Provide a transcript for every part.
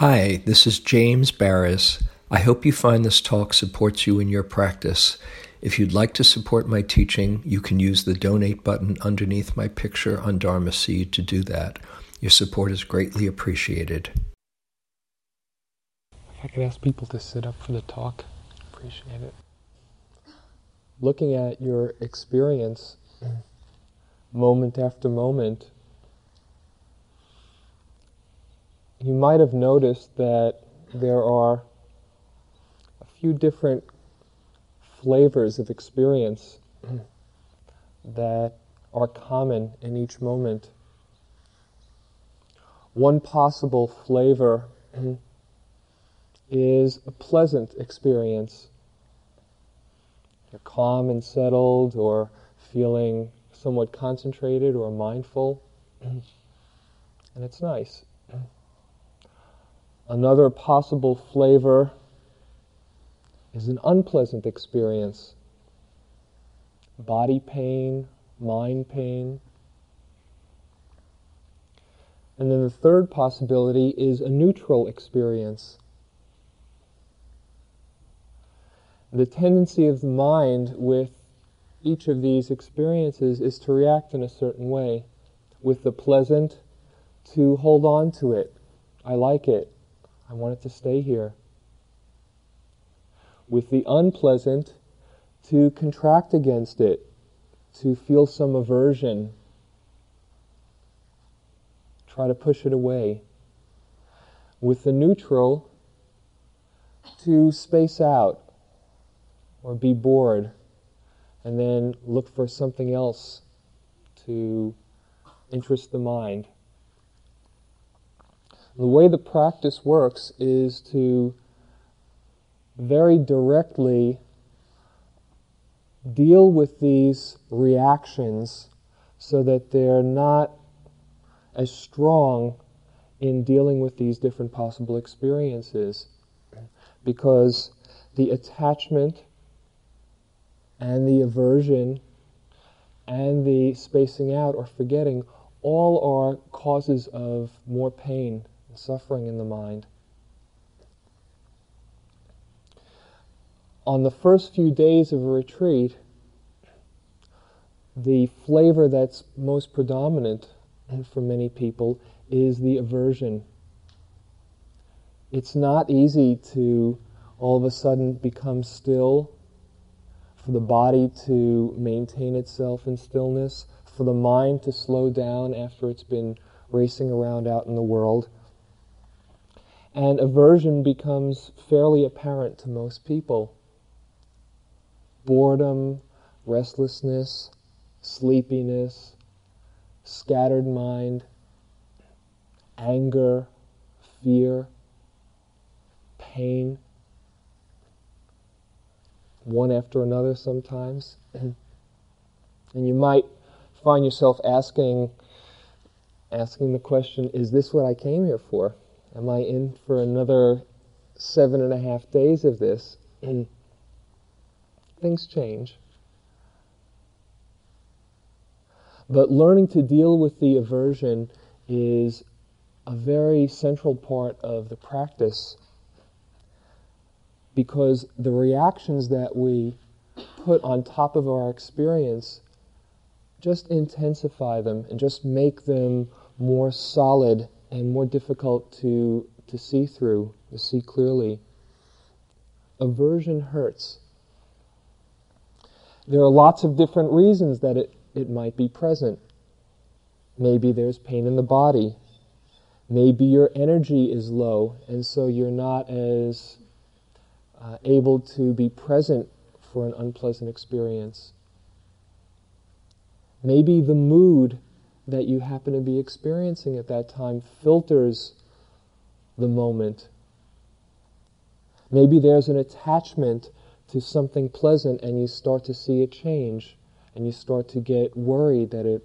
Hi, this is James Baraz. I hope you find this talk supports you in your practice. If you'd like to support my teaching, you can use the donate button underneath my picture on Dharma Seed to do that. Your support is greatly appreciated. If I could ask people to sit up for the talk, appreciate it. Looking at your experience mm. moment after moment, you might have noticed that there are a few different flavors of experience that are common in each moment. One possible flavor is a pleasant experience. You're calm and settled, or feeling somewhat concentrated or mindful, and it's nice. Another possible flavor is an unpleasant experience body pain, mind pain. And then the third possibility is a neutral experience. The tendency of the mind with each of these experiences is to react in a certain way. With the pleasant, to hold on to it. I like it. I want it to stay here. With the unpleasant, to contract against it, to feel some aversion, try to push it away. With the neutral, to space out or be bored and then look for something else to interest the mind. The way the practice works is to very directly deal with these reactions so that they're not as strong in dealing with these different possible experiences. Because the attachment and the aversion and the spacing out or forgetting all are causes of more pain and suffering in the mind. On the first few days of a retreat, the flavor that's most predominant for many people is the aversion. It's not easy to all of a sudden become still, for the body to maintain itself in stillness, for the mind to slow down after it's been racing around out in the world and aversion becomes fairly apparent to most people. Boredom, restlessness, sleepiness, scattered mind, anger, fear, pain, one after another sometimes. and you might find yourself asking asking the question, is this what I came here for? Am I in for another seven and a half days of this? And things change. But learning to deal with the aversion is a very central part of the practice because the reactions that we put on top of our experience just intensify them and just make them more solid and more difficult to, to see through, to see clearly. Aversion hurts. There are lots of different reasons that it, it might be present. Maybe there's pain in the body. Maybe your energy is low, and so you're not as uh, able to be present for an unpleasant experience. Maybe the mood that you happen to be experiencing at that time filters the moment. Maybe there's an attachment to something pleasant and you start to see it change and you start to get worried that it,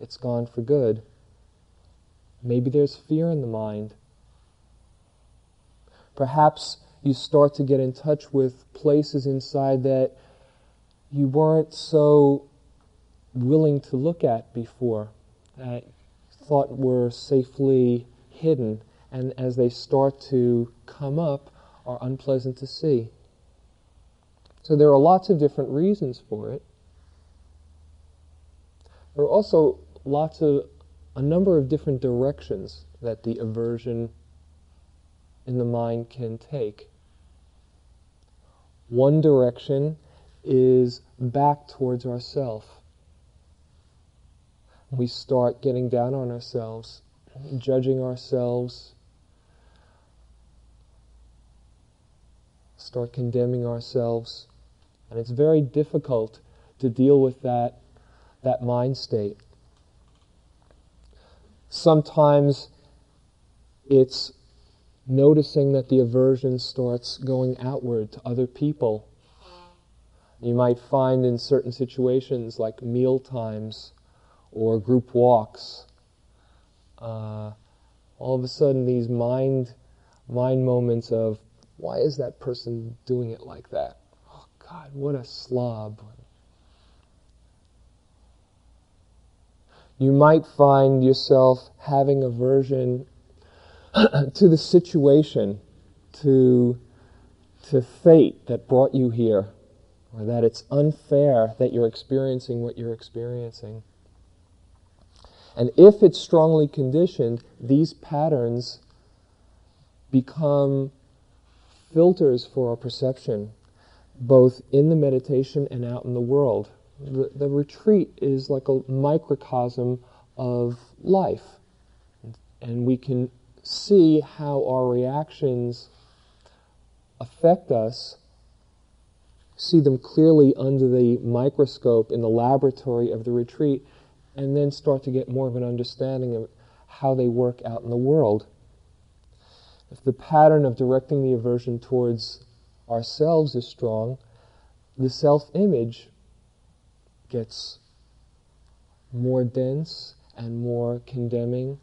it's gone for good. Maybe there's fear in the mind. Perhaps you start to get in touch with places inside that you weren't so willing to look at before that thought were safely hidden, and as they start to come up, are unpleasant to see. So there are lots of different reasons for it. There are also lots of a number of different directions that the aversion in the mind can take. One direction is back towards ourself. We start getting down on ourselves, judging ourselves, start condemning ourselves, and it's very difficult to deal with that, that mind state. Sometimes it's noticing that the aversion starts going outward to other people. You might find in certain situations like meal times or group walks, uh, all of a sudden these mind, mind moments of, why is that person doing it like that? Oh God, what a slob. You might find yourself having aversion to the situation, to, to fate that brought you here, or that it's unfair that you're experiencing what you're experiencing. And if it's strongly conditioned, these patterns become filters for our perception, both in the meditation and out in the world. The, the retreat is like a microcosm of life. And we can see how our reactions affect us, see them clearly under the microscope in the laboratory of the retreat, and then start to get more of an understanding of how they work out in the world. If the pattern of directing the aversion towards ourselves is strong, the self image gets more dense and more condemning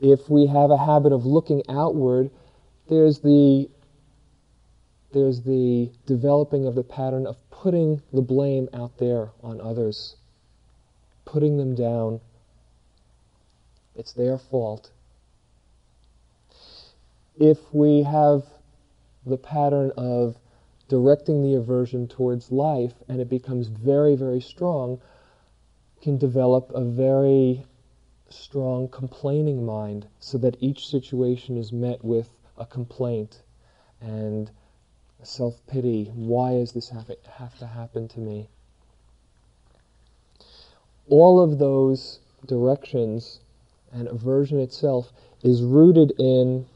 if we have a habit of looking outward, there's the there's the developing of the pattern of putting the blame out there on others, putting them down. It's their fault. If we have the pattern of directing the aversion towards life and it becomes very, very strong, can develop a very strong complaining mind so that each situation is met with a complaint and self pity. Why does this have, have to happen to me? All of those directions and aversion itself is rooted in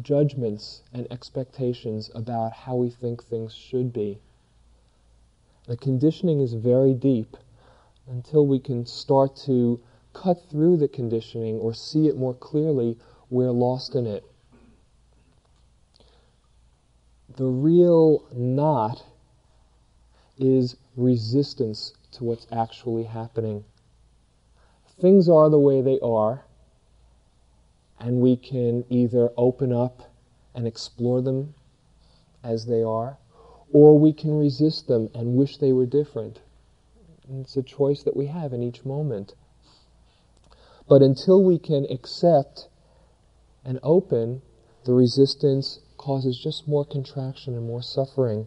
judgments and expectations about how we think things should be. The conditioning is very deep until we can start to cut through the conditioning or see it more clearly, we're lost in it. The real knot is resistance to what's actually happening. Things are the way they are, and we can either open up and explore them as they are, or we can resist them and wish they were different. And it's a choice that we have in each moment. But until we can accept and open, the resistance causes just more contraction and more suffering.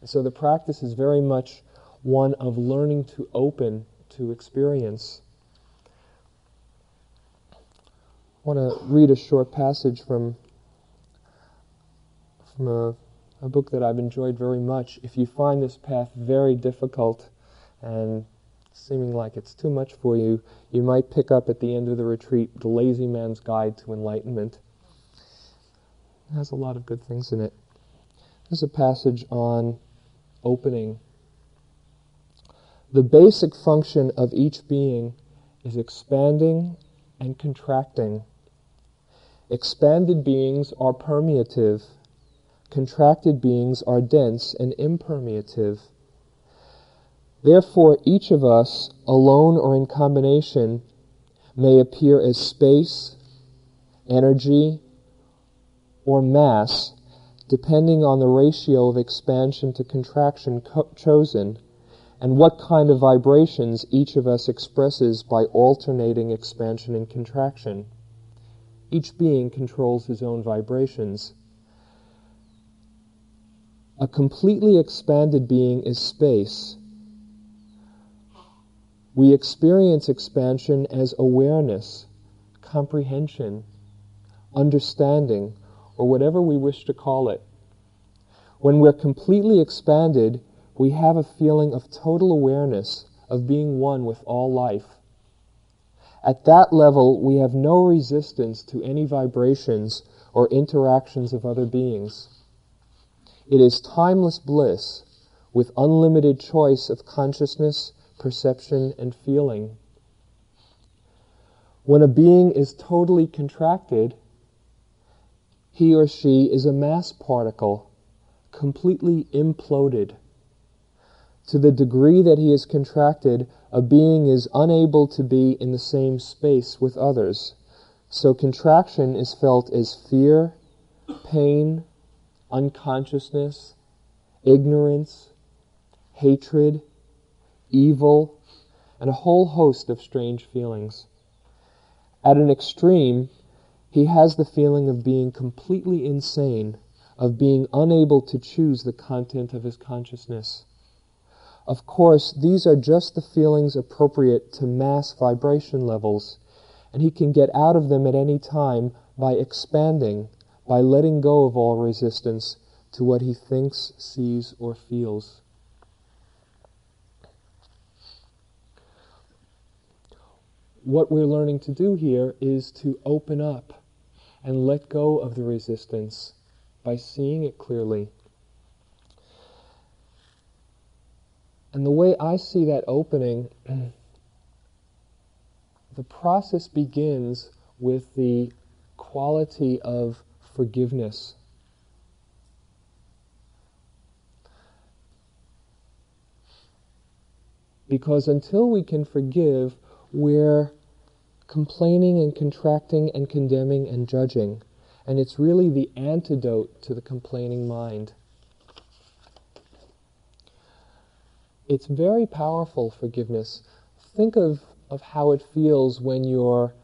And so the practice is very much one of learning to open to experience. I want to read a short passage from, from a, a book that I've enjoyed very much. If you find this path very difficult and seeming like it's too much for you, you might pick up at the end of the retreat The Lazy Man's Guide to Enlightenment. Has a lot of good things in it. There's a passage on opening. The basic function of each being is expanding and contracting. Expanded beings are permeative, contracted beings are dense and impermeative. Therefore, each of us, alone or in combination, may appear as space, energy, or mass, depending on the ratio of expansion to contraction co- chosen, and what kind of vibrations each of us expresses by alternating expansion and contraction. Each being controls his own vibrations. A completely expanded being is space. We experience expansion as awareness, comprehension, understanding, or whatever we wish to call it. When we're completely expanded, we have a feeling of total awareness of being one with all life. At that level, we have no resistance to any vibrations or interactions of other beings. It is timeless bliss with unlimited choice of consciousness, perception, and feeling. When a being is totally contracted, he or she is a mass particle, completely imploded. To the degree that he is contracted, a being is unable to be in the same space with others. So contraction is felt as fear, pain, unconsciousness, ignorance, hatred, evil, and a whole host of strange feelings. At an extreme, he has the feeling of being completely insane, of being unable to choose the content of his consciousness. Of course, these are just the feelings appropriate to mass vibration levels, and he can get out of them at any time by expanding by letting go of all resistance to what he thinks, sees, or feels. What we're learning to do here is to open up and let go of the resistance by seeing it clearly. And the way I see that opening, the process begins with the quality of forgiveness. Because until we can forgive, we're complaining and contracting and condemning and judging. And it's really the antidote to the complaining mind. It's very powerful, forgiveness. Think of, of how it feels when you're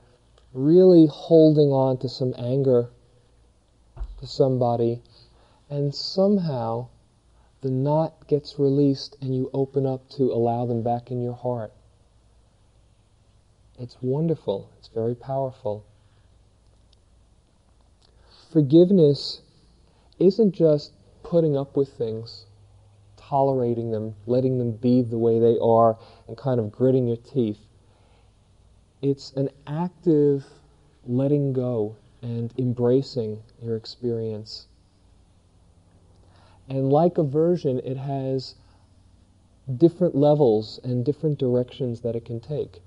really holding on to some anger to somebody, and somehow the knot gets released and you open up to allow them back in your heart. It's wonderful, it's very powerful. Forgiveness isn't just putting up with things, tolerating them, letting them be the way they are, and kind of gritting your teeth. It's an active letting go and embracing your experience. And like aversion, it has different levels and different directions that it can take.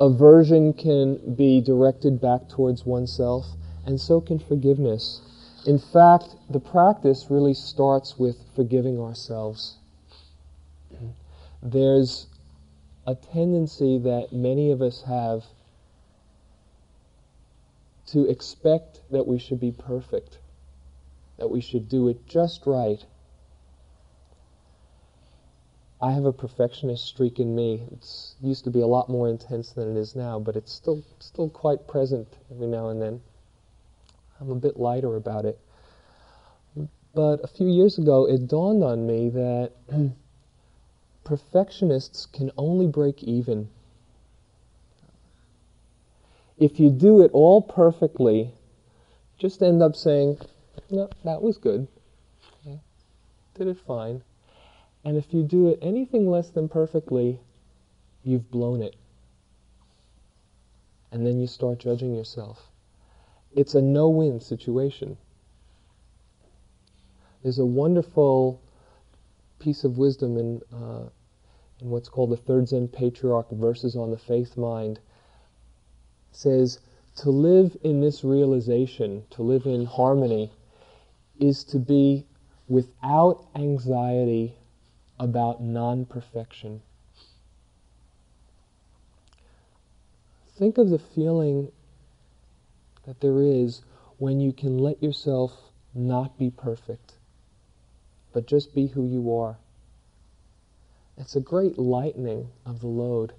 Aversion can be directed back towards oneself, and so can forgiveness. In fact, the practice really starts with forgiving ourselves. There's a tendency that many of us have to expect that we should be perfect, that we should do it just right. I have a perfectionist streak in me. It used to be a lot more intense than it is now, but it's still still quite present every now and then. I'm a bit lighter about it. But a few years ago, it dawned on me that perfectionists can only break even. If you do it all perfectly, just end up saying, no, that was good. Did it fine. And if you do it anything less than perfectly, you've blown it. And then you start judging yourself. It's a no win situation. There's a wonderful piece of wisdom in uh, in what's called the Third Zen Patriarch Verses on the Faith Mind, says to live in this realization, to live in harmony, is to be without anxiety about non perfection. Think of the feeling that there is when you can let yourself not be perfect, but just be who you are. It's a great lightening of the load.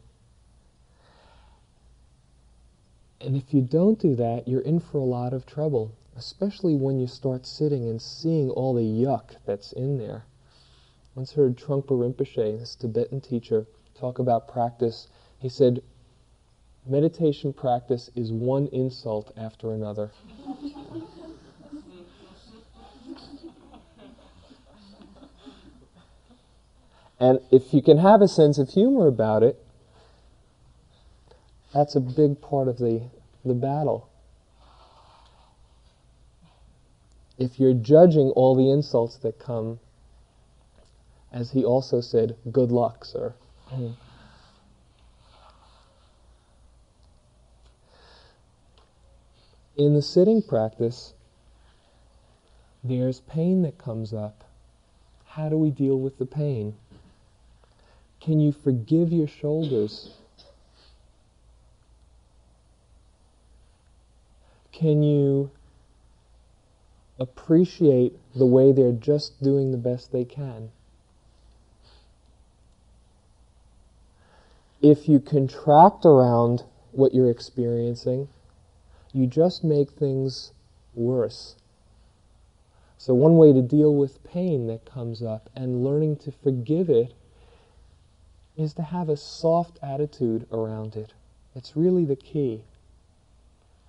And if you don't do that, you're in for a lot of trouble, especially when you start sitting and seeing all the yuck that's in there. Once heard Trungpa Rinpoche, this Tibetan teacher, talk about practice. He said, meditation practice is one insult after another. and if you can have a sense of humor about it, that's a big part of the, the battle. If you're judging all the insults that come, as he also said, good luck, sir. Mm. In the sitting practice, there's pain that comes up. How do we deal with the pain? Can you forgive your shoulders? Can you appreciate the way they're just doing the best they can? If you contract around what you're experiencing, you just make things worse. So, one way to deal with pain that comes up and learning to forgive it is to have a soft attitude around it. It's really the key.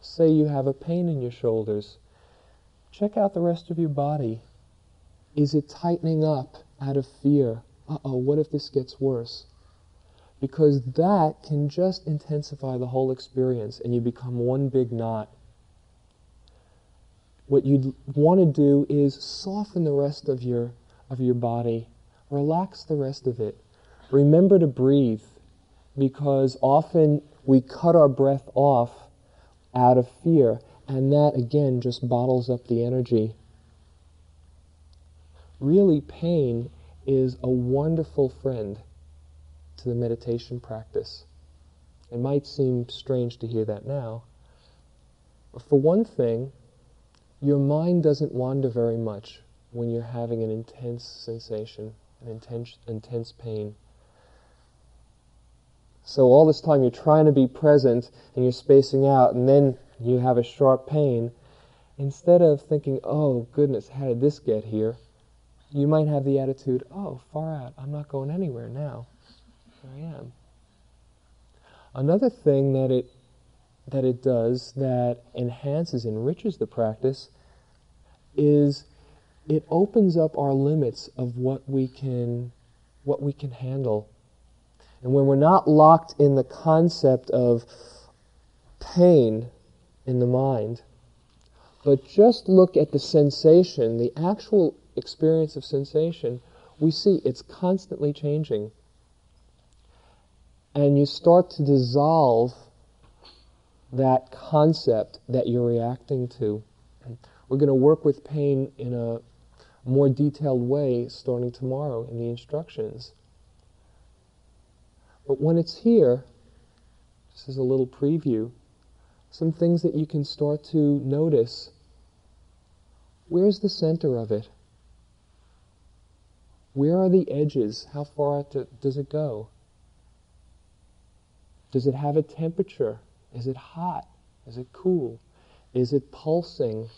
Say you have a pain in your shoulders. Check out the rest of your body. Is it tightening up out of fear? Uh oh, what if this gets worse? Because that can just intensify the whole experience and you become one big knot. What you'd want to do is soften the rest of your, of your body, relax the rest of it. Remember to breathe because often we cut our breath off out of fear, and that again just bottles up the energy. Really, pain is a wonderful friend to the meditation practice. It might seem strange to hear that now. But for one thing, your mind doesn't wander very much when you're having an intense sensation, an intense, intense pain. So all this time you're trying to be present and you're spacing out, and then you have a sharp pain. Instead of thinking, oh goodness, how did this get here? You might have the attitude, oh, far out, I'm not going anywhere now. I am. Another thing that it that it does that enhances, enriches the practice is it opens up our limits of what we can what we can handle. And when we're not locked in the concept of pain in the mind, but just look at the sensation, the actual experience of sensation, we see it's constantly changing and you start to dissolve that concept that you're reacting to. We're going to work with pain in a more detailed way starting tomorrow in the instructions. But when it's here, this is a little preview, some things that you can start to notice. Where's the center of it? Where are the edges? How far does it go? Does it have a temperature? Is it hot? Is it cool? Is it pulsing?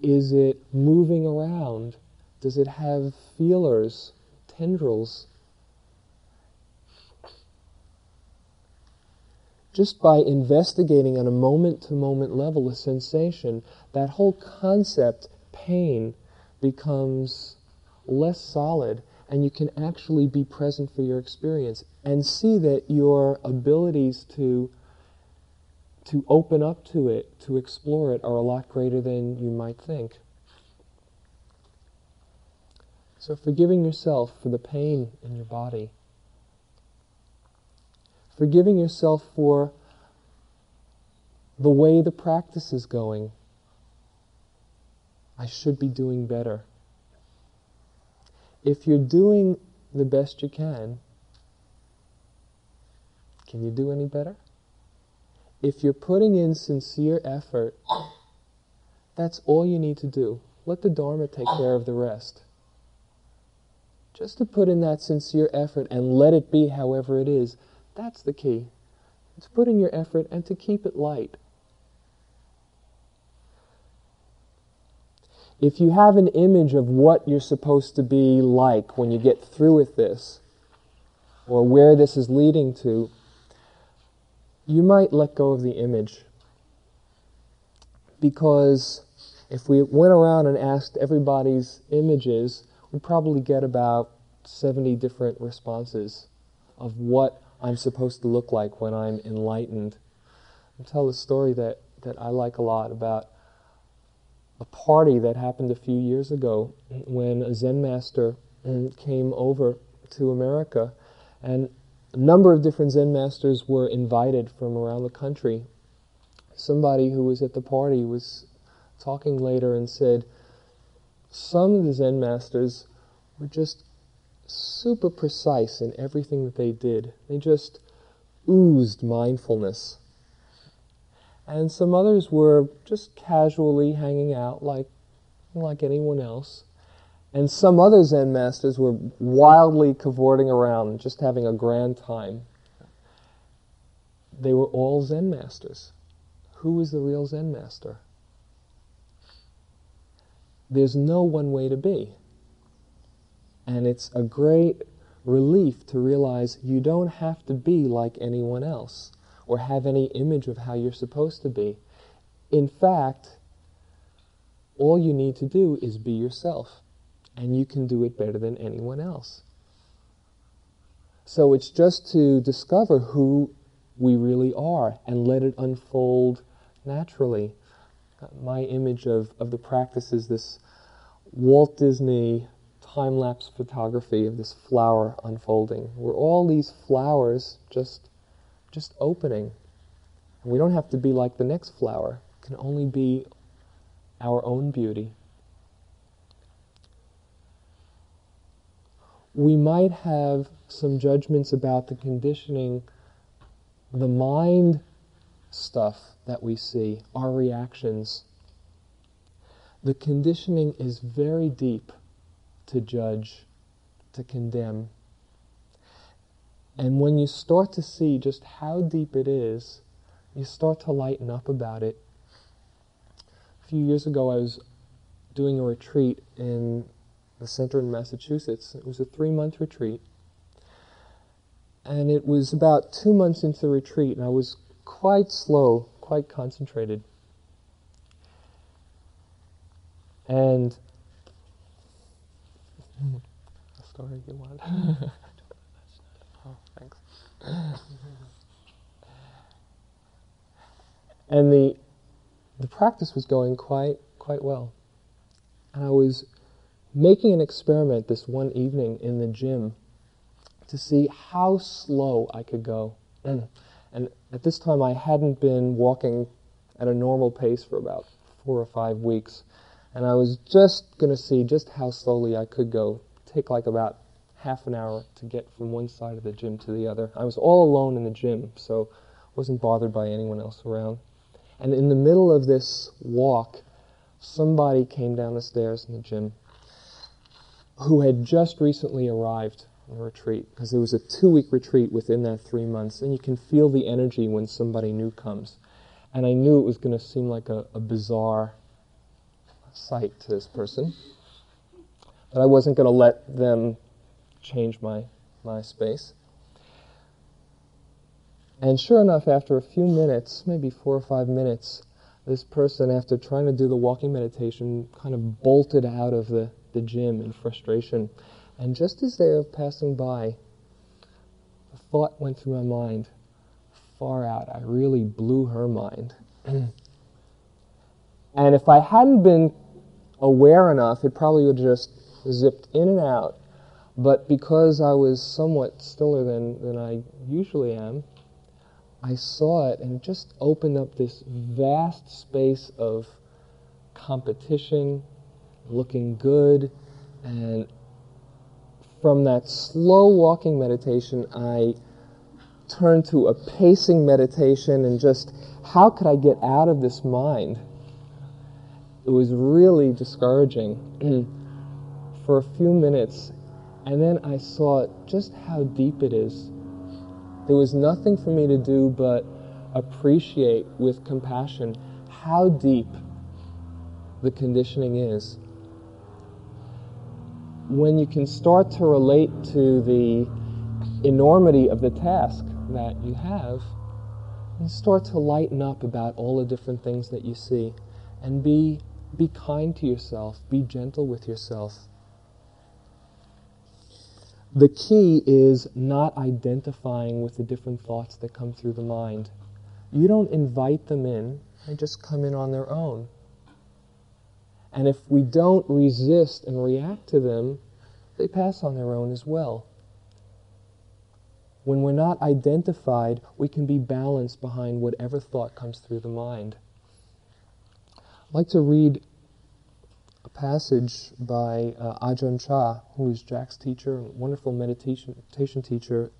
Is it moving around? Does it have feelers, tendrils? Just by investigating on a moment to moment level a sensation, that whole concept, pain, becomes less solid and you can actually be present for your experience and see that your abilities to to open up to it, to explore it, are a lot greater than you might think. So, forgiving yourself for the pain in your body, forgiving yourself for the way the practice is going. I should be doing better if you're doing the best you can, can you do any better? If you're putting in sincere effort, that's all you need to do. Let the Dharma take care of the rest. just to put in that sincere effort and let it be however it is, that's the key. To put in your effort and to keep it light. If you have an image of what you're supposed to be like when you get through with this, or where this is leading to, you might let go of the image. Because if we went around and asked everybody's images, we'd probably get about 70 different responses of what I'm supposed to look like when I'm enlightened. I'll tell a story that, that I like a lot about a party that happened a few years ago when a Zen master came over to America and a number of different Zen masters were invited from around the country. Somebody who was at the party was talking later and said, Some of the Zen masters were just super precise in everything that they did. They just oozed mindfulness. And some others were just casually hanging out like, like anyone else. And some other Zen masters were wildly cavorting around, just having a grand time. They were all Zen masters. Who is the real Zen master? There's no one way to be. And it's a great relief to realize you don't have to be like anyone else or have any image of how you're supposed to be. In fact, all you need to do is be yourself and you can do it better than anyone else. So it's just to discover who we really are and let it unfold naturally. My image of, of the practice is this Walt Disney time lapse photography of this flower unfolding, where all these flowers just, just opening. We don't have to be like the next flower, it can only be our own beauty. we might have some judgments about the conditioning, the mind stuff that we see, our reactions. The conditioning is very deep to judge, to condemn. And when you start to see just how deep it is, you start to lighten up about it. A few years ago, I was doing a retreat in the center in Massachusetts. It was a three month retreat. And it was about two months into the retreat, and I was quite slow, quite concentrated. And a story you want? oh, thanks. And the the practice was going quite quite well, and I was making an experiment this one evening in the gym to see how slow I could go. and at this time, I hadn't been walking at a normal pace for about four or five weeks. And I was just going to see just how slowly I could go. Take like about half an hour to get from one side of the gym to the other. I was all alone in the gym, so wasn't bothered by anyone else around. And in the middle of this walk, somebody came down the stairs in the gym who had just recently arrived on a retreat, because there was a two week retreat within that three months, and you can feel the energy when somebody new comes. And I knew it was going to seem like a, a bizarre sight to this person, but I wasn't going to let them change my, my space. And sure enough, after a few minutes, maybe four or five minutes, this person, after trying to do the walking meditation, kind of bolted out of the the gym in frustration. And just as they were passing by, a thought went through my mind far out. I really blew her mind. and if I hadn't been aware enough, it probably would just zipped in and out. But because I was somewhat stiller than, than I usually am, I saw it and it just opened up this vast space of competition, looking good. And from that slow walking meditation, I turned to a pacing meditation and just how could I get out of this mind? It was really discouraging. For a few minutes, And then I saw just how deep it is. There was nothing for me to do but appreciate with compassion how deep the conditioning is. When you can start to relate to the enormity of the task that you have, you start to lighten up about all the different things that you see and be, be kind to yourself, be gentle with yourself. The key is not identifying with the different thoughts that come through the mind. You don't invite them in, they just come in on their own. And if we don't resist and react to them, they pass on their own as well. When we're not identified, we can be balanced behind whatever thought comes through the mind. I'd like to read passage by uh, Ajahn Chah, who is Jack's teacher, a wonderful meditation teacher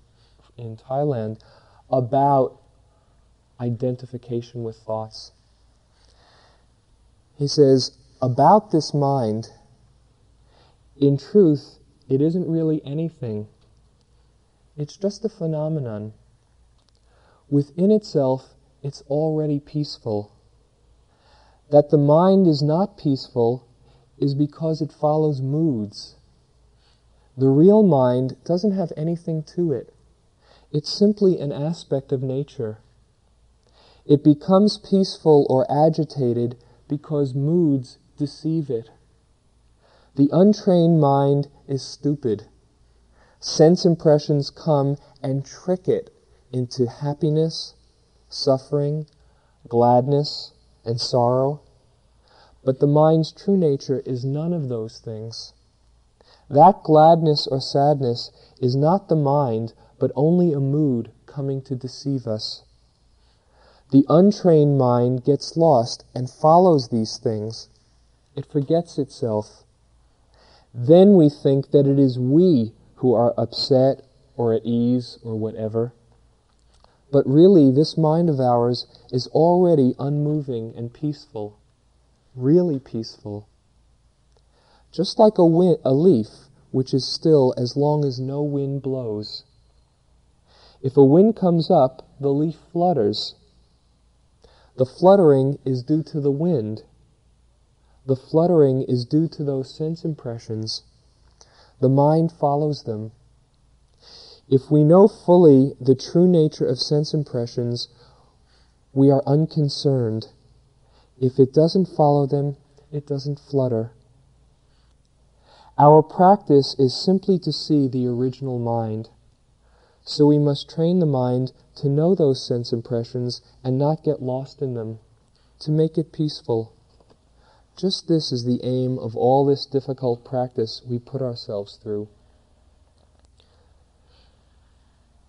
in Thailand, about identification with thoughts. He says, about this mind, in truth, it isn't really anything. It's just a phenomenon. Within itself, it's already peaceful. That the mind is not peaceful is because it follows moods. The real mind doesn't have anything to it. It's simply an aspect of nature. It becomes peaceful or agitated because moods deceive it. The untrained mind is stupid. Sense impressions come and trick it into happiness, suffering, gladness, and sorrow. But the mind's true nature is none of those things. That gladness or sadness is not the mind, but only a mood coming to deceive us. The untrained mind gets lost and follows these things. It forgets itself. Then we think that it is we who are upset or at ease or whatever. But really, this mind of ours is already unmoving and peaceful, really peaceful. Just like a, wind, a leaf which is still as long as no wind blows. If a wind comes up, the leaf flutters. The fluttering is due to the wind. The fluttering is due to those sense impressions. The mind follows them. If we know fully the true nature of sense impressions, we are unconcerned. If it doesn't follow them, it doesn't flutter. Our practice is simply to see the original mind. So we must train the mind to know those sense impressions and not get lost in them, to make it peaceful. Just this is the aim of all this difficult practice we put ourselves through.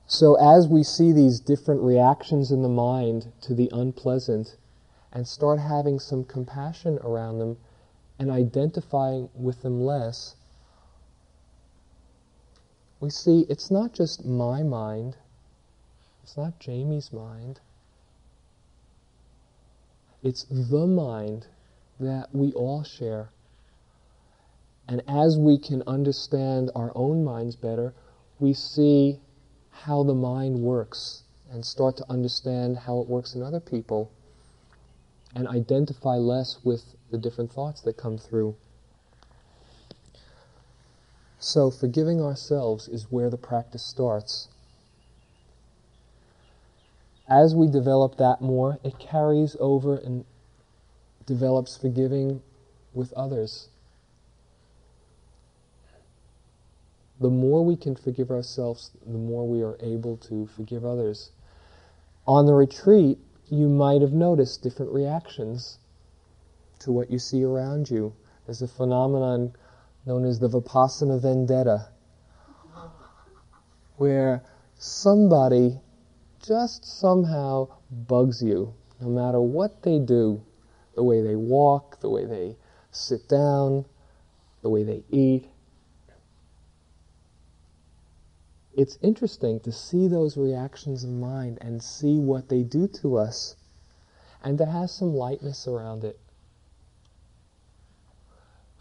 So, as we see these different reactions in the mind to the unpleasant and start having some compassion around them and identifying with them less, we see it's not just my mind, it's not Jamie's mind, it's the mind that we all share. And as we can understand our own minds better, we see how the mind works and start to understand how it works in other people and identify less with the different thoughts that come through. So, forgiving ourselves is where the practice starts. As we develop that more, it carries over and develops forgiving with others. The more we can forgive ourselves, the more we are able to forgive others. On the retreat, you might have noticed different reactions to what you see around you. There's a phenomenon known as the Vipassana vendetta, where somebody just somehow bugs you, no matter what they do the way they walk, the way they sit down, the way they eat. It's interesting to see those reactions of mind and see what they do to us and to have some lightness around it.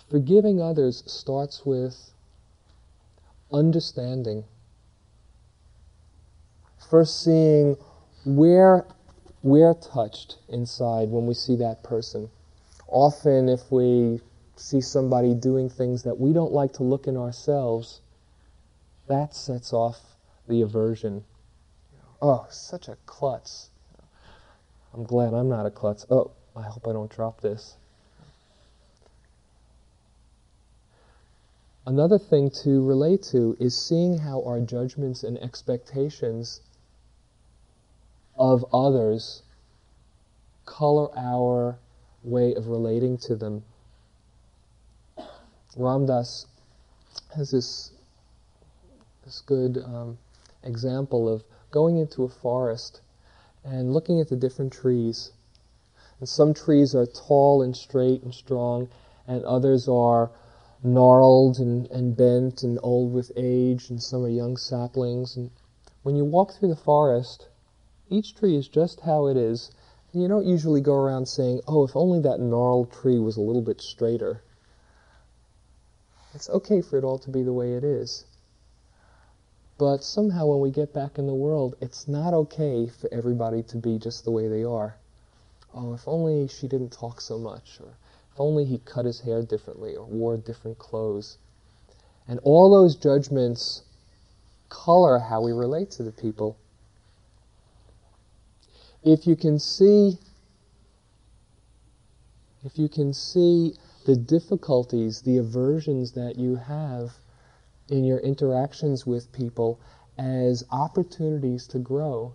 Forgiving others starts with understanding. First, seeing where we're touched inside when we see that person. Often, if we see somebody doing things that we don't like to look in ourselves, that sets off the aversion. Oh, such a klutz. I'm glad I'm not a klutz. Oh, I hope I don't drop this. Another thing to relate to is seeing how our judgments and expectations of others color our way of relating to them. Ram Dass has this this good um, example of going into a forest and looking at the different trees. And some trees are tall and straight and strong, and others are gnarled and, and bent and old with age, and some are young saplings. And when you walk through the forest, each tree is just how it is. And you don't usually go around saying, oh, if only that gnarled tree was a little bit straighter. It's okay for it all to be the way it is. But somehow when we get back in the world, it's not okay for everybody to be just the way they are. Oh, if only she didn't talk so much, or if only he cut his hair differently, or wore different clothes. And all those judgments color how we relate to the people if you can see if you can see the difficulties, the aversions that you have in your interactions with people as opportunities to grow,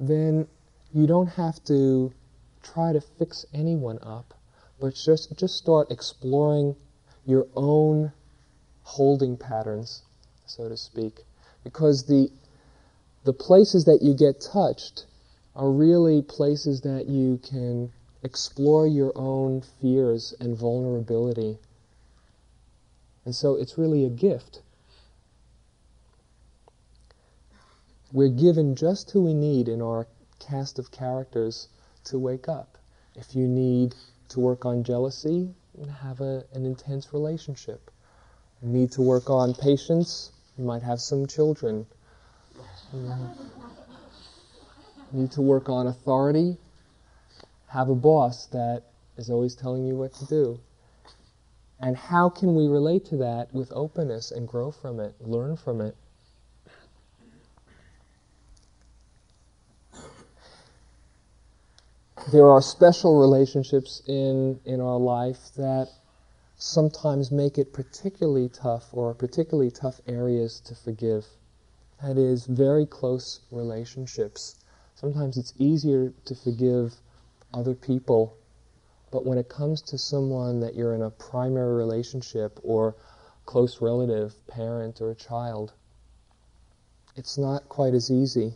then you don't have to try to fix anyone up, but just, just start exploring your own holding patterns, so to speak. Because the the places that you get touched are really places that you can explore your own fears and vulnerability. And so it's really a gift. We're given just who we need in our cast of characters to wake up. If you need to work on jealousy, have a, an intense relationship. You need to work on patience, you might have some children you need to work on authority. Have a boss that is always telling you what to do. And how can we relate to that with openness and grow from it, learn from it? There are special relationships in, in our life that sometimes make it particularly tough or particularly tough areas to forgive. That is, very close relationships. Sometimes it's easier to forgive other people, but when it comes to someone that you're in a primary relationship or close relative, parent, or child, it's not quite as easy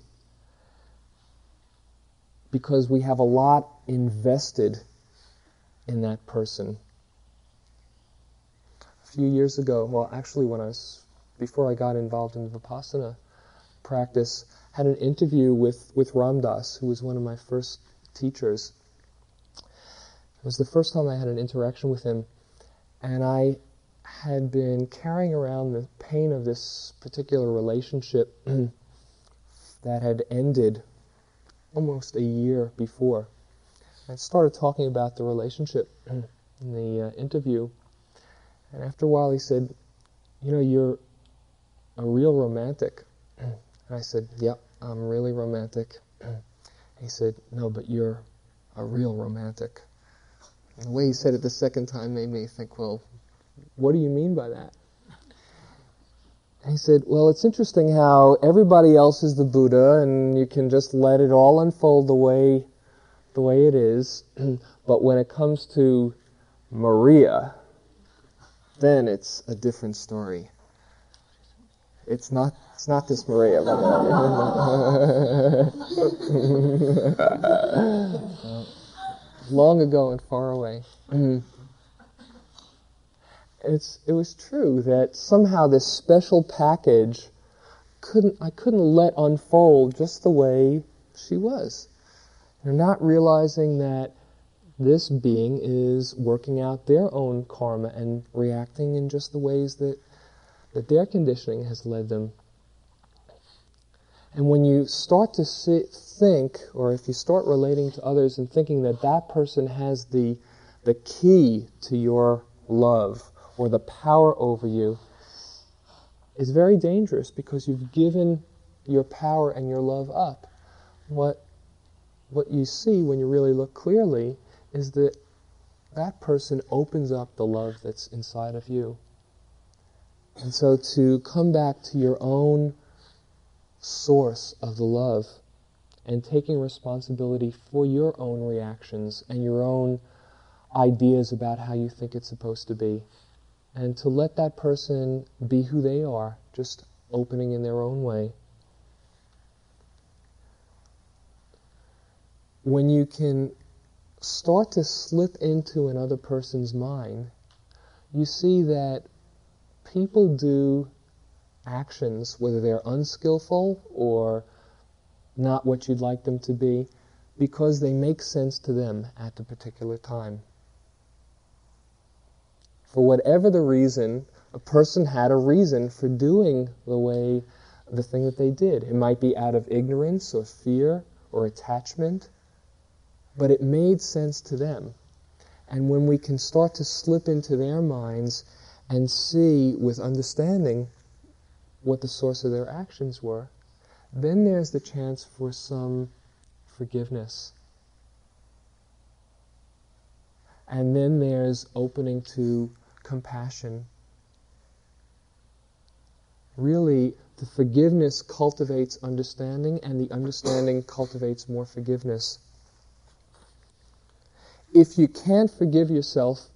because we have a lot invested in that person. A few years ago, well, actually, when I was before I got involved in the Vipassana, practice, had an interview with, with Ram Dass, who was one of my first teachers. Was the first time I had an interaction with him, and I had been carrying around the pain of this particular relationship that had ended almost a year before. I started talking about the relationship in the uh, interview, and after a while he said, You know, you're a real romantic. And I said, Yep, I'm really romantic. he said, No, but you're a real romantic. And the way he said it the second time made me think, Well, what do you mean by that? And he said, Well, it's interesting how everybody else is the Buddha and you can just let it all unfold the way the way it is. but when it comes to Maria, then it's a different story. It's not. It's not this Maria. Long ago and far away. Mm-hmm. It's. It was true that somehow this special package couldn't. I couldn't let unfold just the way she was. You're not realizing that this being is working out their own karma and reacting in just the ways that, that their conditioning has led them. And when you start to sit, think, or if you start relating to others and thinking that that person has the, the key to your love or the power over you, is very dangerous because you've given your power and your love up. What, what you see when you really look clearly is that that person opens up the love that's inside of you. And so to come back to your own source of the love and taking responsibility for your own reactions and your own ideas about how you think it's supposed to be. And to let that person be who they are, just opening in their own way. When you can start to slip into another person's mind, you see that people do actions, whether they're unskillful or not what you'd like them to be, because they make sense to them at the particular time. For whatever the reason, a person had a reason for doing the way the thing that they did. It might be out of ignorance or fear or attachment but it made sense to them. And when we can start to slip into their minds and see with understanding what the source of their actions were, then there's the chance for some forgiveness. And then there's opening to compassion. Really, the forgiveness cultivates understanding, and the understanding cultivates more forgiveness if you can't forgive yourself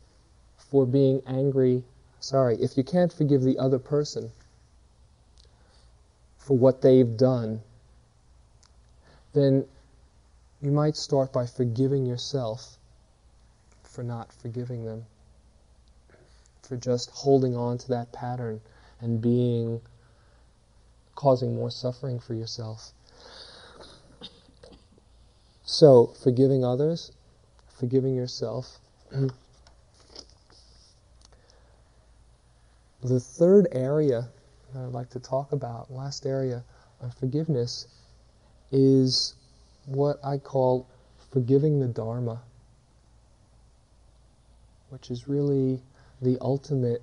for being angry, sorry, if you can't forgive the other person for what they've done, then you might start by forgiving yourself for not forgiving them, for just holding on to that pattern and being causing more suffering for yourself. So, forgiving others forgiving yourself. the third area that I'd like to talk about, last area of forgiveness, is what I call forgiving the Dharma, which is really the ultimate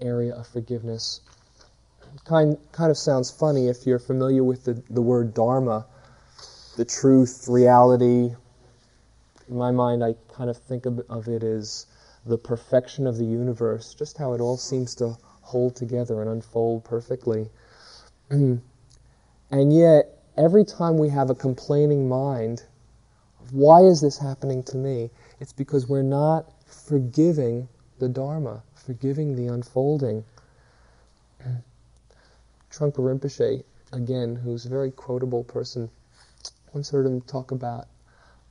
area of forgiveness. Kind, kind of sounds funny if you're familiar with the, the word Dharma, the truth, reality, in my mind, I kind of think of, of it as the perfection of the universe, just how it all seems to hold together and unfold perfectly. and yet, every time we have a complaining mind, why is this happening to me? It's because we're not forgiving the Dharma, forgiving the unfolding. Trungpa Rinpoche, again, who's a very quotable person, once heard him talk about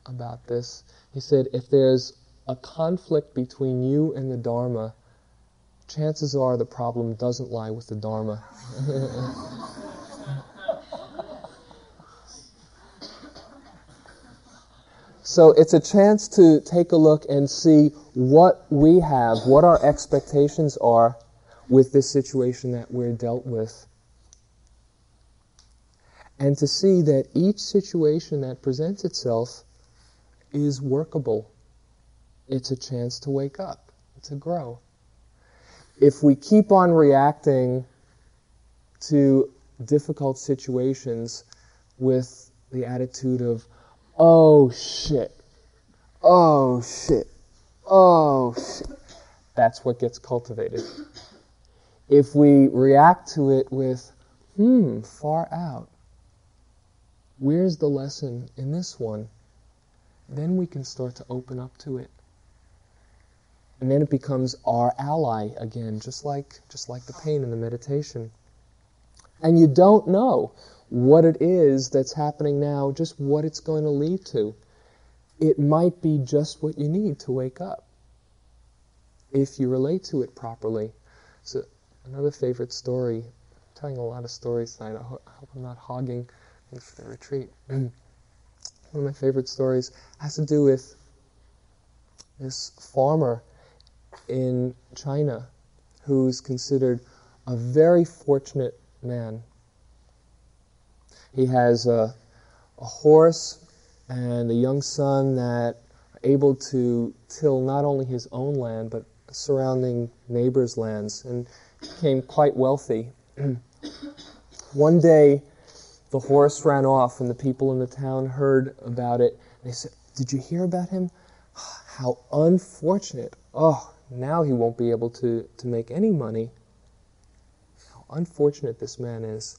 about this. He said, if there's a conflict between you and the Dharma, chances are the problem doesn't lie with the Dharma. so it's a chance to take a look and see what we have, what our expectations are with this situation that we're dealt with. And to see that each situation that presents itself is workable. It's a chance to wake up, to grow. If we keep on reacting to difficult situations with the attitude of, oh shit, oh shit, oh shit, that's what gets cultivated. If we react to it with, hmm, far out, where's the lesson in this one? then we can start to open up to it. And then it becomes our ally again, just like just like the pain in the meditation. And you don't know what it is that's happening now, just what it's going to lead to. It might be just what you need to wake up if you relate to it properly. So another favorite story. I'm telling a lot of stories tonight. I hope I'm not hogging. Thanks for the retreat. one of my favorite stories has to do with this farmer in China who's considered a very fortunate man. He has a, a horse and a young son that are able to till not only his own land but surrounding neighbors' lands and became quite wealthy. One day, the horse ran off, and the people in the town heard about it. They said, Did you hear about him? How unfortunate. Oh, now he won't be able to, to make any money. How unfortunate this man is.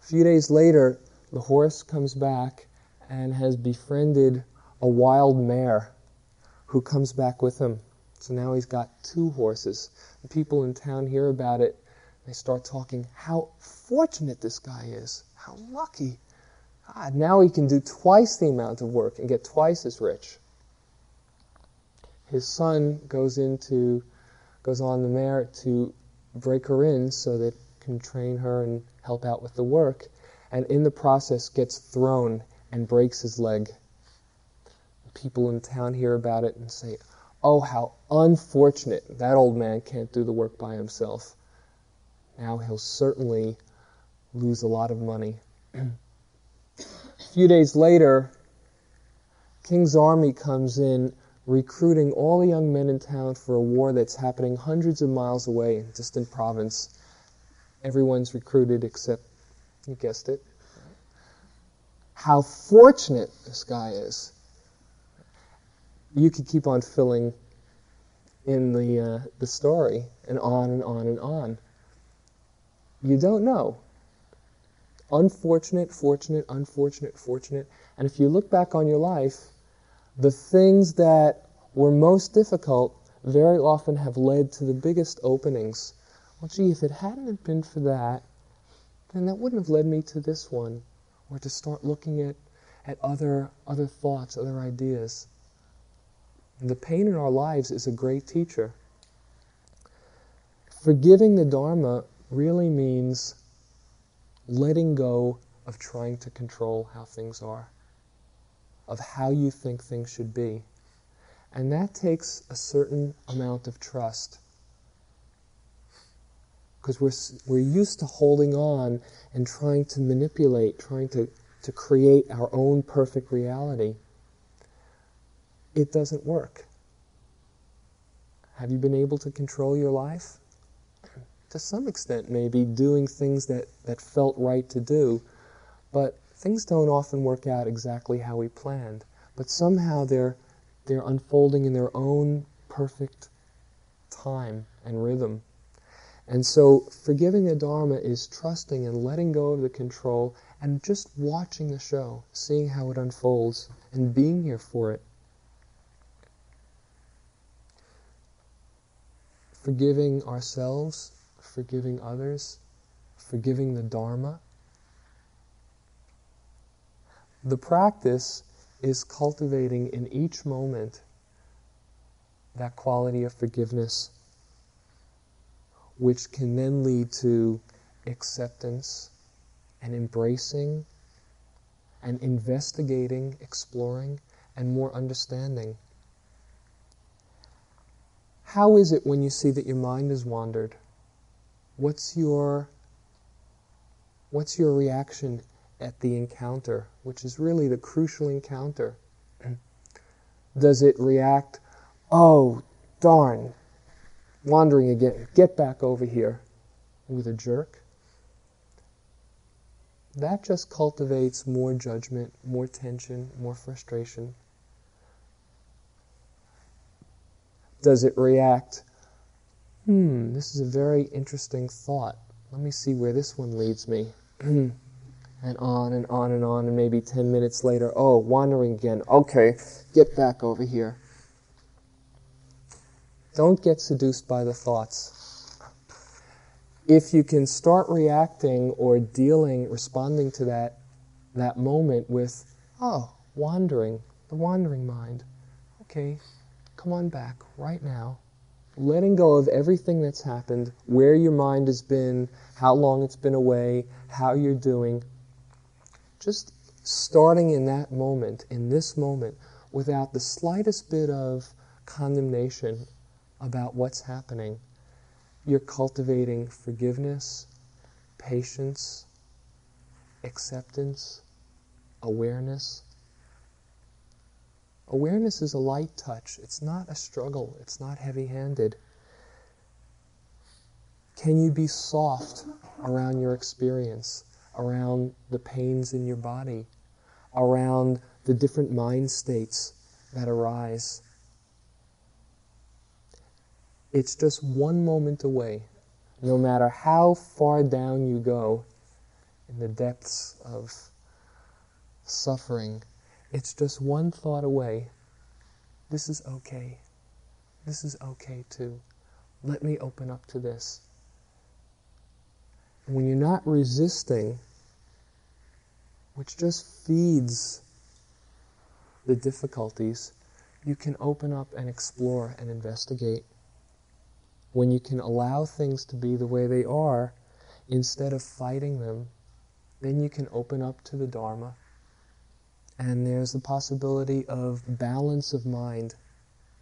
A few days later, the horse comes back and has befriended a wild mare who comes back with him. So now he's got two horses. The people in town hear about it. They start talking how fortunate this guy is. How lucky. God, now he can do twice the amount of work and get twice as rich. His son goes into goes on the mare to break her in so that can train her and help out with the work, and in the process gets thrown and breaks his leg. People in town hear about it and say, Oh, how unfortunate. That old man can't do the work by himself. Now he'll certainly lose a lot of money. a few days later, King's army comes in recruiting all the young men in town for a war that's happening hundreds of miles away in distant province. Everyone's recruited except, you guessed it, how fortunate this guy is. You could keep on filling in the, uh, the story and on and on and on. You don't know. Unfortunate, fortunate, unfortunate, fortunate. And if you look back on your life, the things that were most difficult very often have led to the biggest openings. Well, gee, if it hadn't been for that, then that wouldn't have led me to this one or to start looking at, at other, other thoughts, other ideas. And the pain in our lives is a great teacher. Forgiving the Dharma really means letting go of trying to control how things are, of how you think things should be. And that takes a certain amount of trust because we're, we're used to holding on and trying to manipulate, trying to, to create our own perfect reality. It doesn't work. Have you been able to control your life? To some extent, maybe doing things that, that felt right to do, but things don't often work out exactly how we planned. But somehow they're, they're unfolding in their own perfect time and rhythm. And so, forgiving the Dharma is trusting and letting go of the control and just watching the show, seeing how it unfolds, and being here for it. Forgiving ourselves, forgiving others, forgiving the Dharma. The practice is cultivating in each moment that quality of forgiveness which can then lead to acceptance and embracing and investigating, exploring, and more understanding. How is it when you see that your mind has wandered? What's your what's your reaction at the encounter, which is really the crucial encounter? Does it react, oh, darn, wandering again. Get back over here with a jerk. That just cultivates more judgment, more tension, more frustration. Does it react? Hmm, this is a very interesting thought. Let me see where this one leads me. and on and on and on, and maybe 10 minutes later, oh, wandering again. Okay, get back over here. Don't get seduced by the thoughts. If you can start reacting or dealing, responding to that, that moment with, oh, wandering, the wandering mind. Okay, come on back right now. Letting go of everything that's happened, where your mind has been, how long it's been away, how you're doing. Just starting in that moment, in this moment, without the slightest bit of condemnation about what's happening. You're cultivating forgiveness, patience, acceptance, awareness. Awareness is a light touch. It's not a struggle. It's not heavy handed. Can you be soft around your experience, around the pains in your body, around the different mind states that arise? It's just one moment away. No matter how far down you go in the depths of suffering, it's just one thought away. This is okay. This is okay too. Let me open up to this. When you're not resisting, which just feeds the difficulties, you can open up and explore and investigate when you can allow things to be the way they are instead of fighting them, then you can open up to the Dharma. And there's the possibility of balance of mind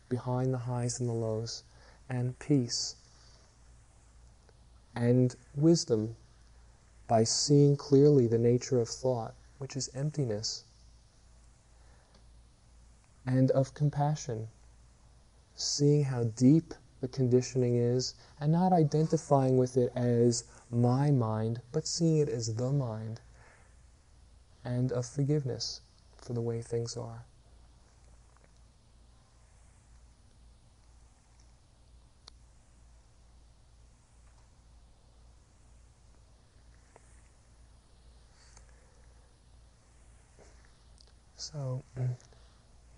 behind the highs and the lows, and peace, and wisdom by seeing clearly the nature of thought, which is emptiness, and of compassion, seeing how deep the conditioning is, and not identifying with it as my mind, but seeing it as the mind, and of forgiveness for the way things are. So,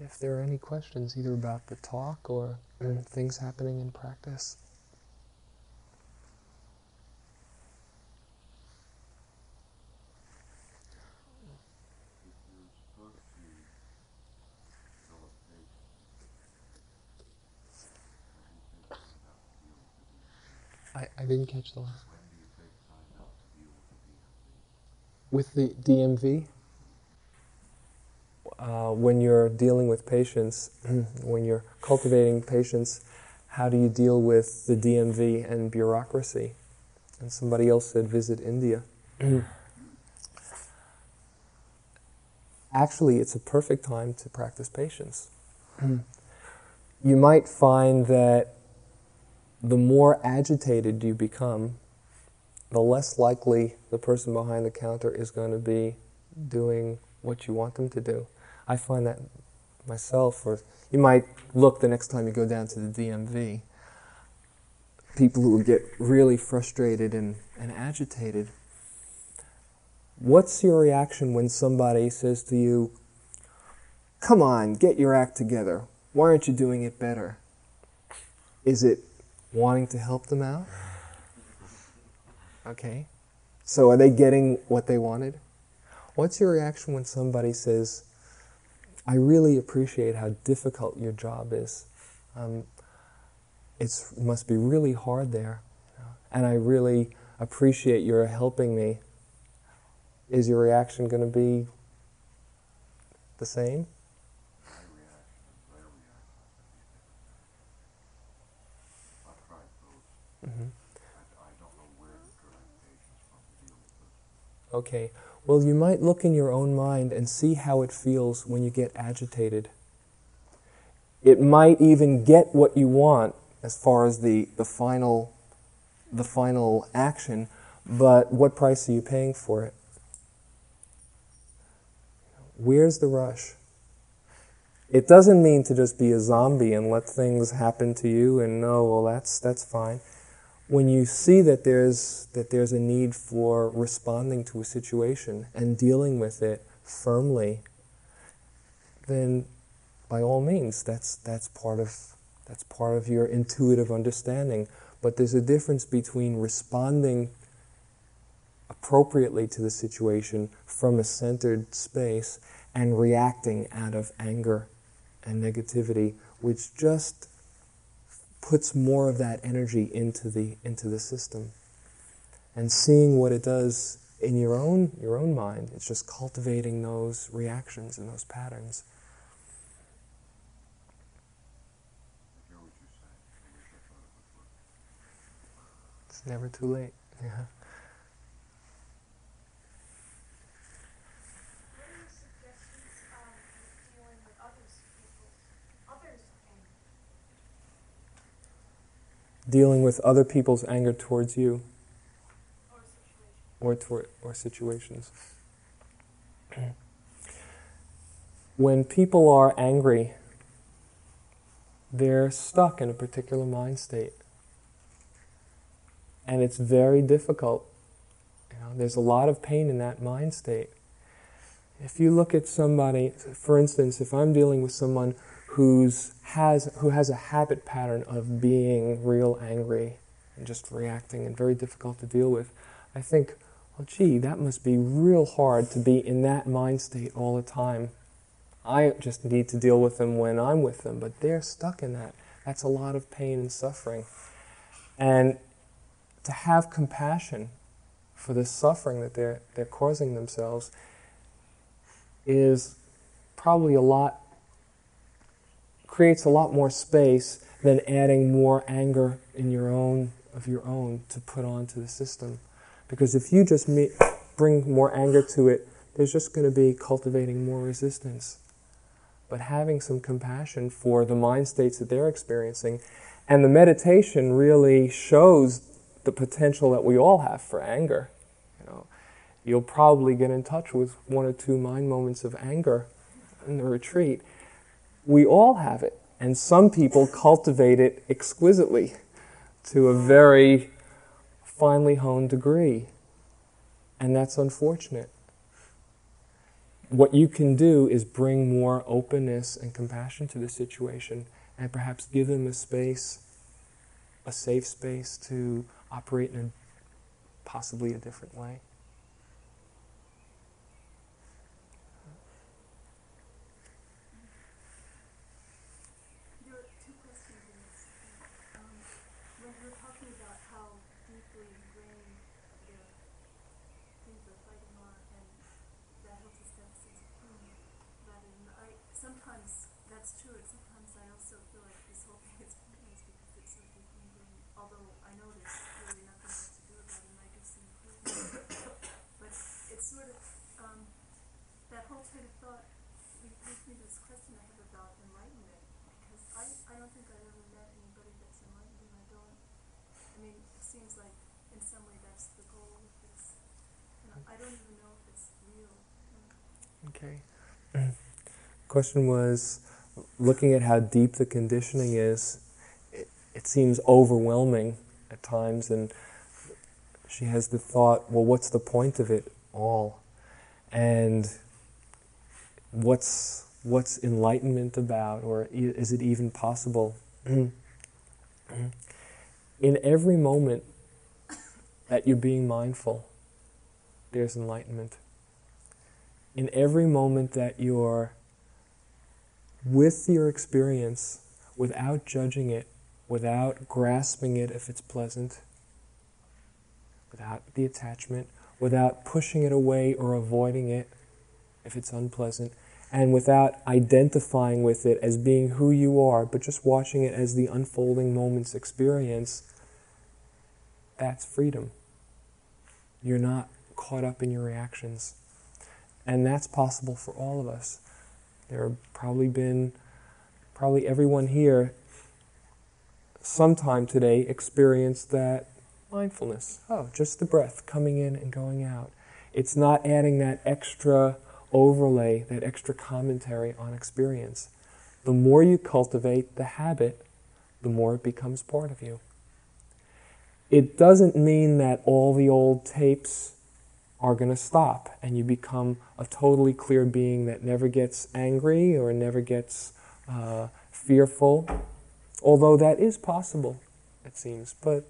if there are any questions either about the talk or things happening in practice. I, I didn't catch the last. With the DMV? Uh, when you're dealing with patience, when you're cultivating patience, how do you deal with the DMV and bureaucracy? And somebody else said, visit India. Actually, it's a perfect time to practice patience. you might find that the more agitated you become, the less likely the person behind the counter is going to be doing what you want them to do. I find that myself, or you might look the next time you go down to the DMV. People who get really frustrated and, and agitated. What's your reaction when somebody says to you, Come on, get your act together. Why aren't you doing it better? Is it wanting to help them out? Okay. So are they getting what they wanted? What's your reaction when somebody says, I really appreciate how difficult your job is. Um, it must be really hard there. You know? And I really appreciate your helping me. Is your reaction going to be the same? Mm-hmm. Okay. Well, you might look in your own mind and see how it feels when you get agitated. It might even get what you want as far as the, the final the final action, but what price are you paying for it? Where's the rush? It doesn't mean to just be a zombie and let things happen to you and no, well that's that's fine when you see that there's that there's a need for responding to a situation and dealing with it firmly, then by all means that's that's part of that's part of your intuitive understanding. But there's a difference between responding appropriately to the situation from a centered space and reacting out of anger and negativity, which just puts more of that energy into the into the system. And seeing what it does in your own your own mind it's just cultivating those reactions and those patterns. It's never too late. Yeah. Dealing with other people's anger towards you or, toward, or situations. when people are angry, they're stuck in a particular mind state. And it's very difficult. You know, there's a lot of pain in that mind state. If you look at somebody, for instance, if I'm dealing with someone who's has who has a habit pattern of being real angry and just reacting and very difficult to deal with, I think, well, gee, that must be real hard to be in that mind state all the time. I just need to deal with them when I'm with them, but they're stuck in that. That's a lot of pain and suffering. And to have compassion for the suffering that they're, they're causing themselves is probably a lot creates a lot more space than adding more anger in your own of your own to put onto the system. Because if you just meet, bring more anger to it, there's just going to be cultivating more resistance. But having some compassion for the mind states that they're experiencing, and the meditation really shows the potential that we all have for anger. You know, you'll probably get in touch with one or two mind moments of anger in the retreat, we all have it. And some people cultivate it exquisitely to a very finely honed degree. And that's unfortunate. What you can do is bring more openness and compassion to the situation and perhaps give them a space, a safe space to operate in a, possibly a different way. Mm-hmm. question was looking at how deep the conditioning is, it, it seems overwhelming at times, and she has the thought, well, what's the point of it all? And what's what's enlightenment about, or is it even possible? In every moment that you're being mindful, there's enlightenment. In every moment that you're with your experience without judging it, without grasping it if it's pleasant, without the attachment, without pushing it away or avoiding it if it's unpleasant, and without identifying with it as being who you are, but just watching it as the unfolding moment's experience, that's freedom. You're not caught up in your reactions. And that's possible for all of us. There have probably been, probably everyone here sometime today experienced that mindfulness. Oh, just the breath coming in and going out. It's not adding that extra overlay, that extra commentary on experience. The more you cultivate the habit, the more it becomes part of you. It doesn't mean that all the old tapes are going to stop and you become a totally clear being that never gets angry or never gets uh, fearful. Although that is possible, it seems, but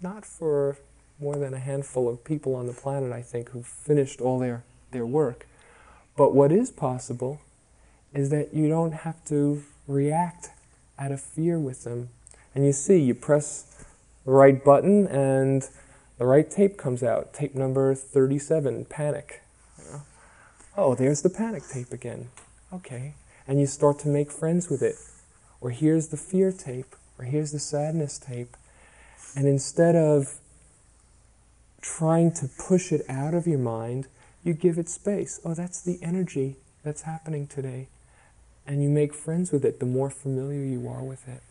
not for more than a handful of people on the planet, I think, who've finished all their, their work. But what is possible is that you don't have to react out of fear with them. And you see, you press the right button and the right tape comes out, tape number 37, panic. Oh, there's the panic tape again. Okay. And you start to make friends with it. Or here's the fear tape, or here's the sadness tape. And instead of trying to push it out of your mind, you give it space. Oh, that's the energy that's happening today. And you make friends with it the more familiar you are with it.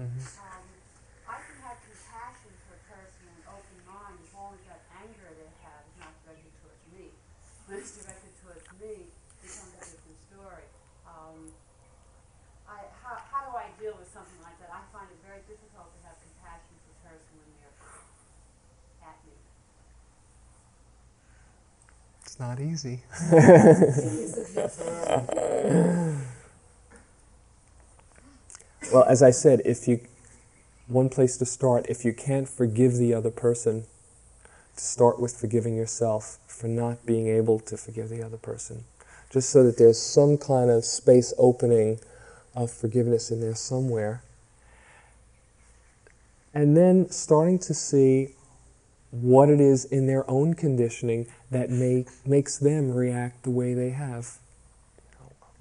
Mm-hmm. Um, I can have compassion for a person and open mind as long as that anger they have is not directed towards me. When it's directed towards me, it becomes a different story. Um, I, how, how do I deal with something like that? I find it very difficult to have compassion for a person when they're at me. It's not easy. Well, as I said, if you one place to start, if you can't forgive the other person, to start with forgiving yourself for not being able to forgive the other person. Just so that there's some kind of space opening of forgiveness in there somewhere. And then starting to see what it is in their own conditioning that make, makes them react the way they have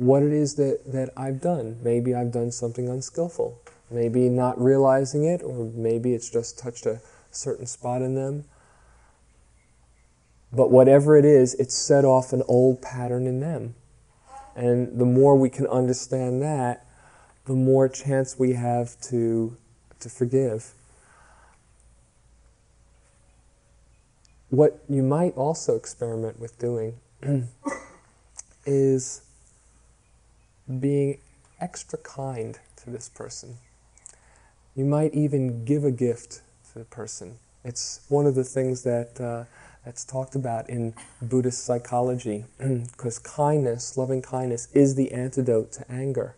what it is that, that I've done. Maybe I've done something unskillful. Maybe not realizing it, or maybe it's just touched a certain spot in them. But whatever it is, it's set off an old pattern in them. And the more we can understand that, the more chance we have to, to forgive. What you might also experiment with doing is being extra kind to this person. You might even give a gift to the person. It's one of the things that uh, that's talked about in Buddhist psychology, because kindness, loving kindness, is the antidote to anger.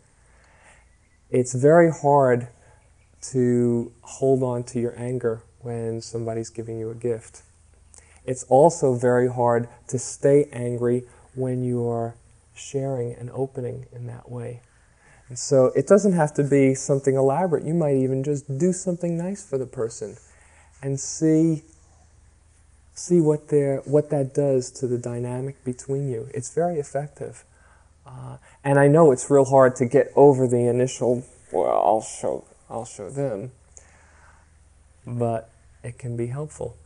It's very hard to hold on to your anger when somebody's giving you a gift. It's also very hard to stay angry when you are sharing and opening in that way. And so it doesn't have to be something elaborate. You might even just do something nice for the person and see see what there what that does to the dynamic between you. It's very effective. Uh, and I know it's real hard to get over the initial well, I'll show I'll show them. But it can be helpful.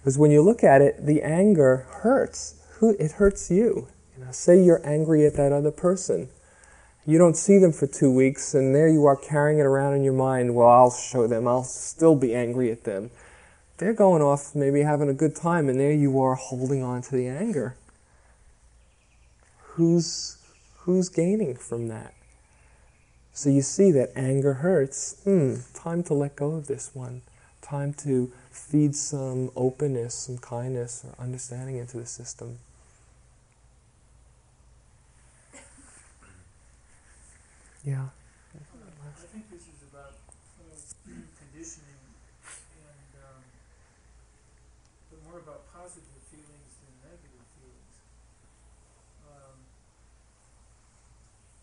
Because when you look at it, the anger hurts. Who it hurts you. Know, say you're angry at that other person. You don't see them for two weeks, and there you are carrying it around in your mind. Well, I'll show them. I'll still be angry at them. They're going off, maybe having a good time, and there you are holding on to the anger. Who's who's gaining from that? So you see that anger hurts. Hmm, time to let go of this one. Time to feed some openness, some kindness, or understanding into the system. Yeah. I think this is about conditioning and um, but more about positive feelings than negative feelings. Um,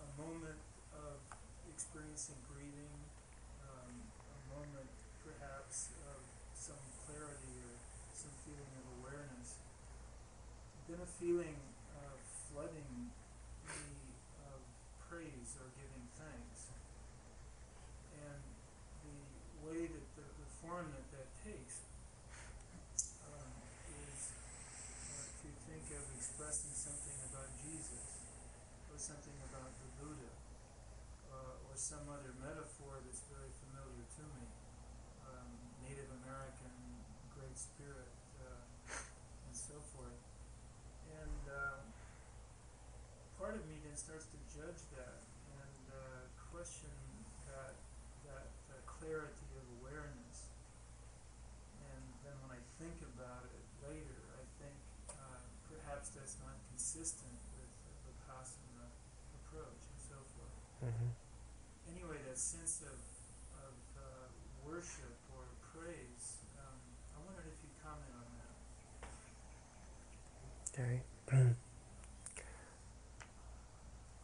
a moment of experiencing grieving, um, a moment perhaps of some clarity or some feeling of awareness, then a feeling of flooding praise or giving thanks. And the way that the, the form that that takes um, is uh, to think of expressing something about Jesus or something about the Buddha uh, or some other metaphor that's very familiar to me. Um, Native American Great Spirit uh, and so forth. And um, part of me then starts to judge that and uh, question that, that that clarity of awareness. And then when I think about it later, I think uh, perhaps that's not consistent with the Vipassana approach and so forth. Mm-hmm. Anyway, that sense of, of uh, worship or praise, um, I wondered if you'd comment on that. Okay.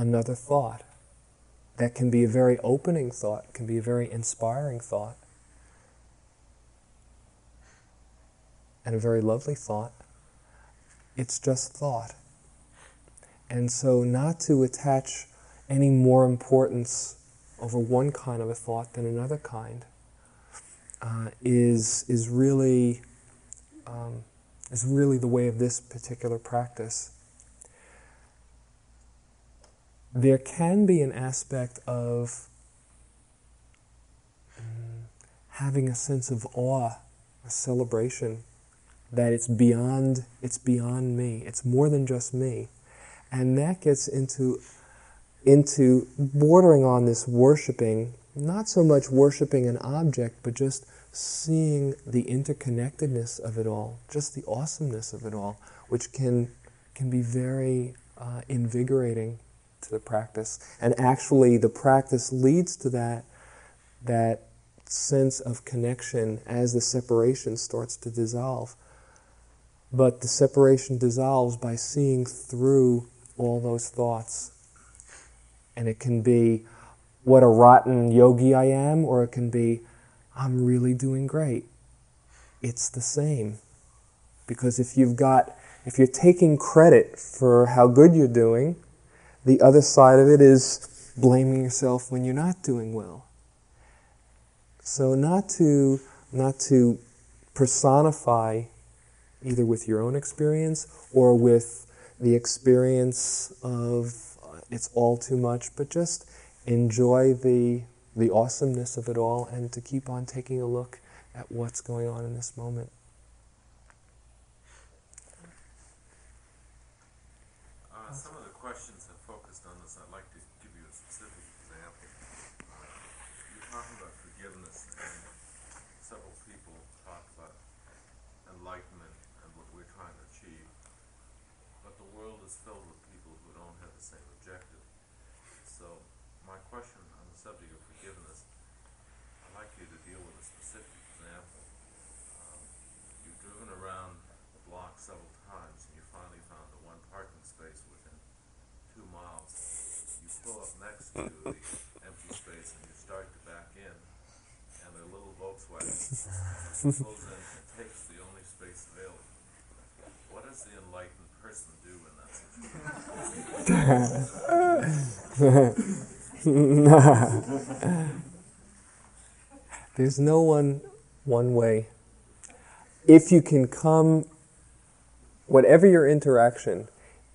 another thought that can be a very opening thought can be a very inspiring thought and a very lovely thought it's just thought and so not to attach any more importance over one kind of a thought than another kind uh, is is really um, is really the way of this particular practice. There can be an aspect of um, having a sense of awe, a celebration, that it's beyond it's beyond me. It's more than just me, and that gets into into bordering on this worshiping, not so much worshiping an object, but just seeing the interconnectedness of it all, just the awesomeness of it all, which can can be very uh, invigorating to the practice. And actually, the practice leads to that that sense of connection as the separation starts to dissolve. But the separation dissolves by seeing through all those thoughts. And it can be what a rotten yogi I am, or it can be I'm really doing great. It's the same. Because if you've got, if you're taking credit for how good you're doing, the other side of it is blaming yourself when you're not doing well. So not to, not to personify either with your own experience or with the experience of uh, it's all too much, but just enjoy the the awesomeness of it all and to keep on taking a look at what's going on in this moment. Uh, some of the questions have focused on this. I'd like to give you a specific example. Uh, you're talking about forgiveness, and several people talk about enlightenment and what we're trying to achieve. But the world is filled with people who don't have the same objective. So, my question on the subject of forgiveness, I'd like you to deal with a specific example. Um, you've driven around the block several times and you finally found the one parking space within two miles. You next to the empty space and you start to back in, and a little Volkswagen pulls in and takes the only space available. What does the enlightened person do in that situation? There's no one one way. If you can come, whatever your interaction,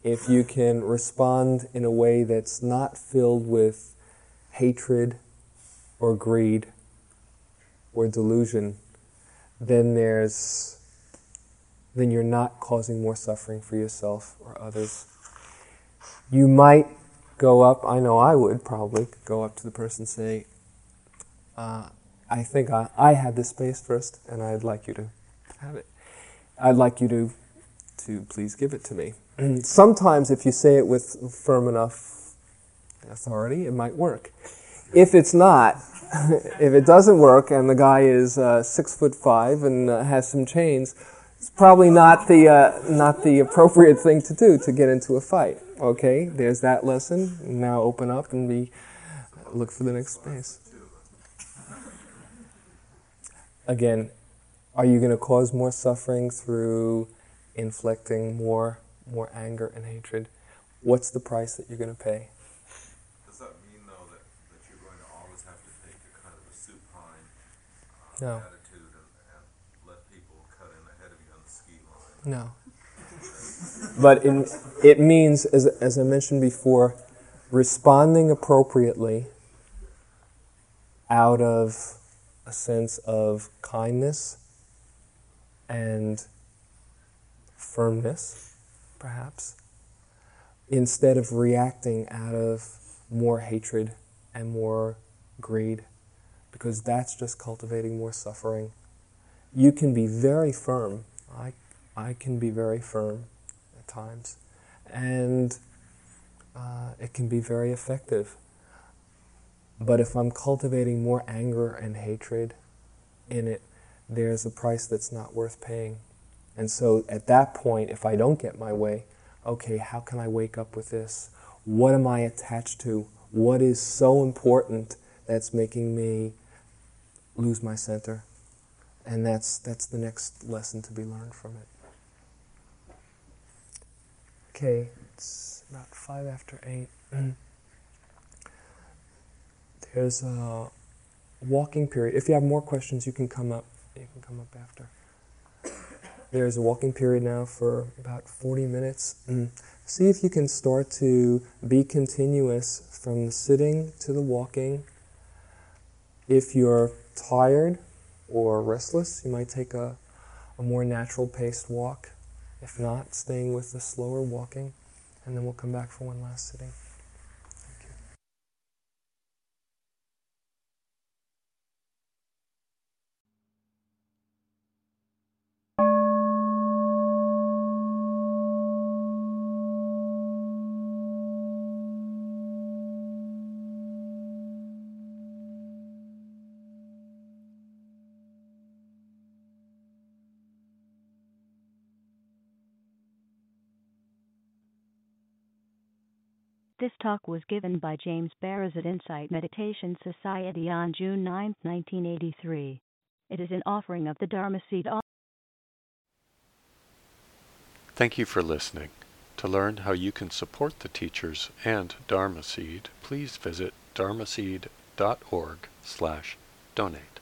if you can respond in a way that's not filled with hatred or greed or delusion, then there's then you're not causing more suffering for yourself or others. You might go up, I know I would probably go up to the person and say, uh, I think I, I had this space first and I'd like you to have it. I'd like you to, to please give it to me. Sometimes if you say it with firm enough authority, it might work. If it's not, if it doesn't work and the guy is uh, six foot five and uh, has some chains, it's probably not the uh, not the appropriate thing to do to get into a fight. Okay, there's that lesson. Now open up and be look for the next space. Again, are you going to cause more suffering through inflicting more more anger and hatred? What's the price that you're going to pay? Does that mean, though, that, that you're going to always have to take a kind of a supine uh, No. attitude and, and let people cut in ahead of you on the ski line? No. But in, it means, as, as I mentioned before, responding appropriately out of a sense of kindness and firmness, perhaps, instead of reacting out of more hatred and more greed, because that's just cultivating more suffering. You can be very firm. I, I can be very firm at times, and uh, it can be very effective. But if I'm cultivating more anger and hatred in it, there's a price that's not worth paying. And so at that point, if I don't get my way, okay, how can I wake up with this? What am I attached to? What is so important that's making me lose my center? And that's, that's the next lesson to be learned from it. Okay, it's about five after eight. There's a walking period. If you have more questions, you can come up. You can come up after. There's a walking period now for about 40 minutes. Mm. See if you can start to be continuous from the sitting to the walking. If you're tired or restless, you might take a, a more natural paced walk. If not, staying with the slower walking. And then we'll come back for one last sitting. This talk was given by James Baraz at Insight Meditation Society on June 9, 1983. It is an offering of the Dharma Seed. Thank you for listening. To learn how you can support the teachers and Dharma Seed, please visit dharmaseed.org slash donate.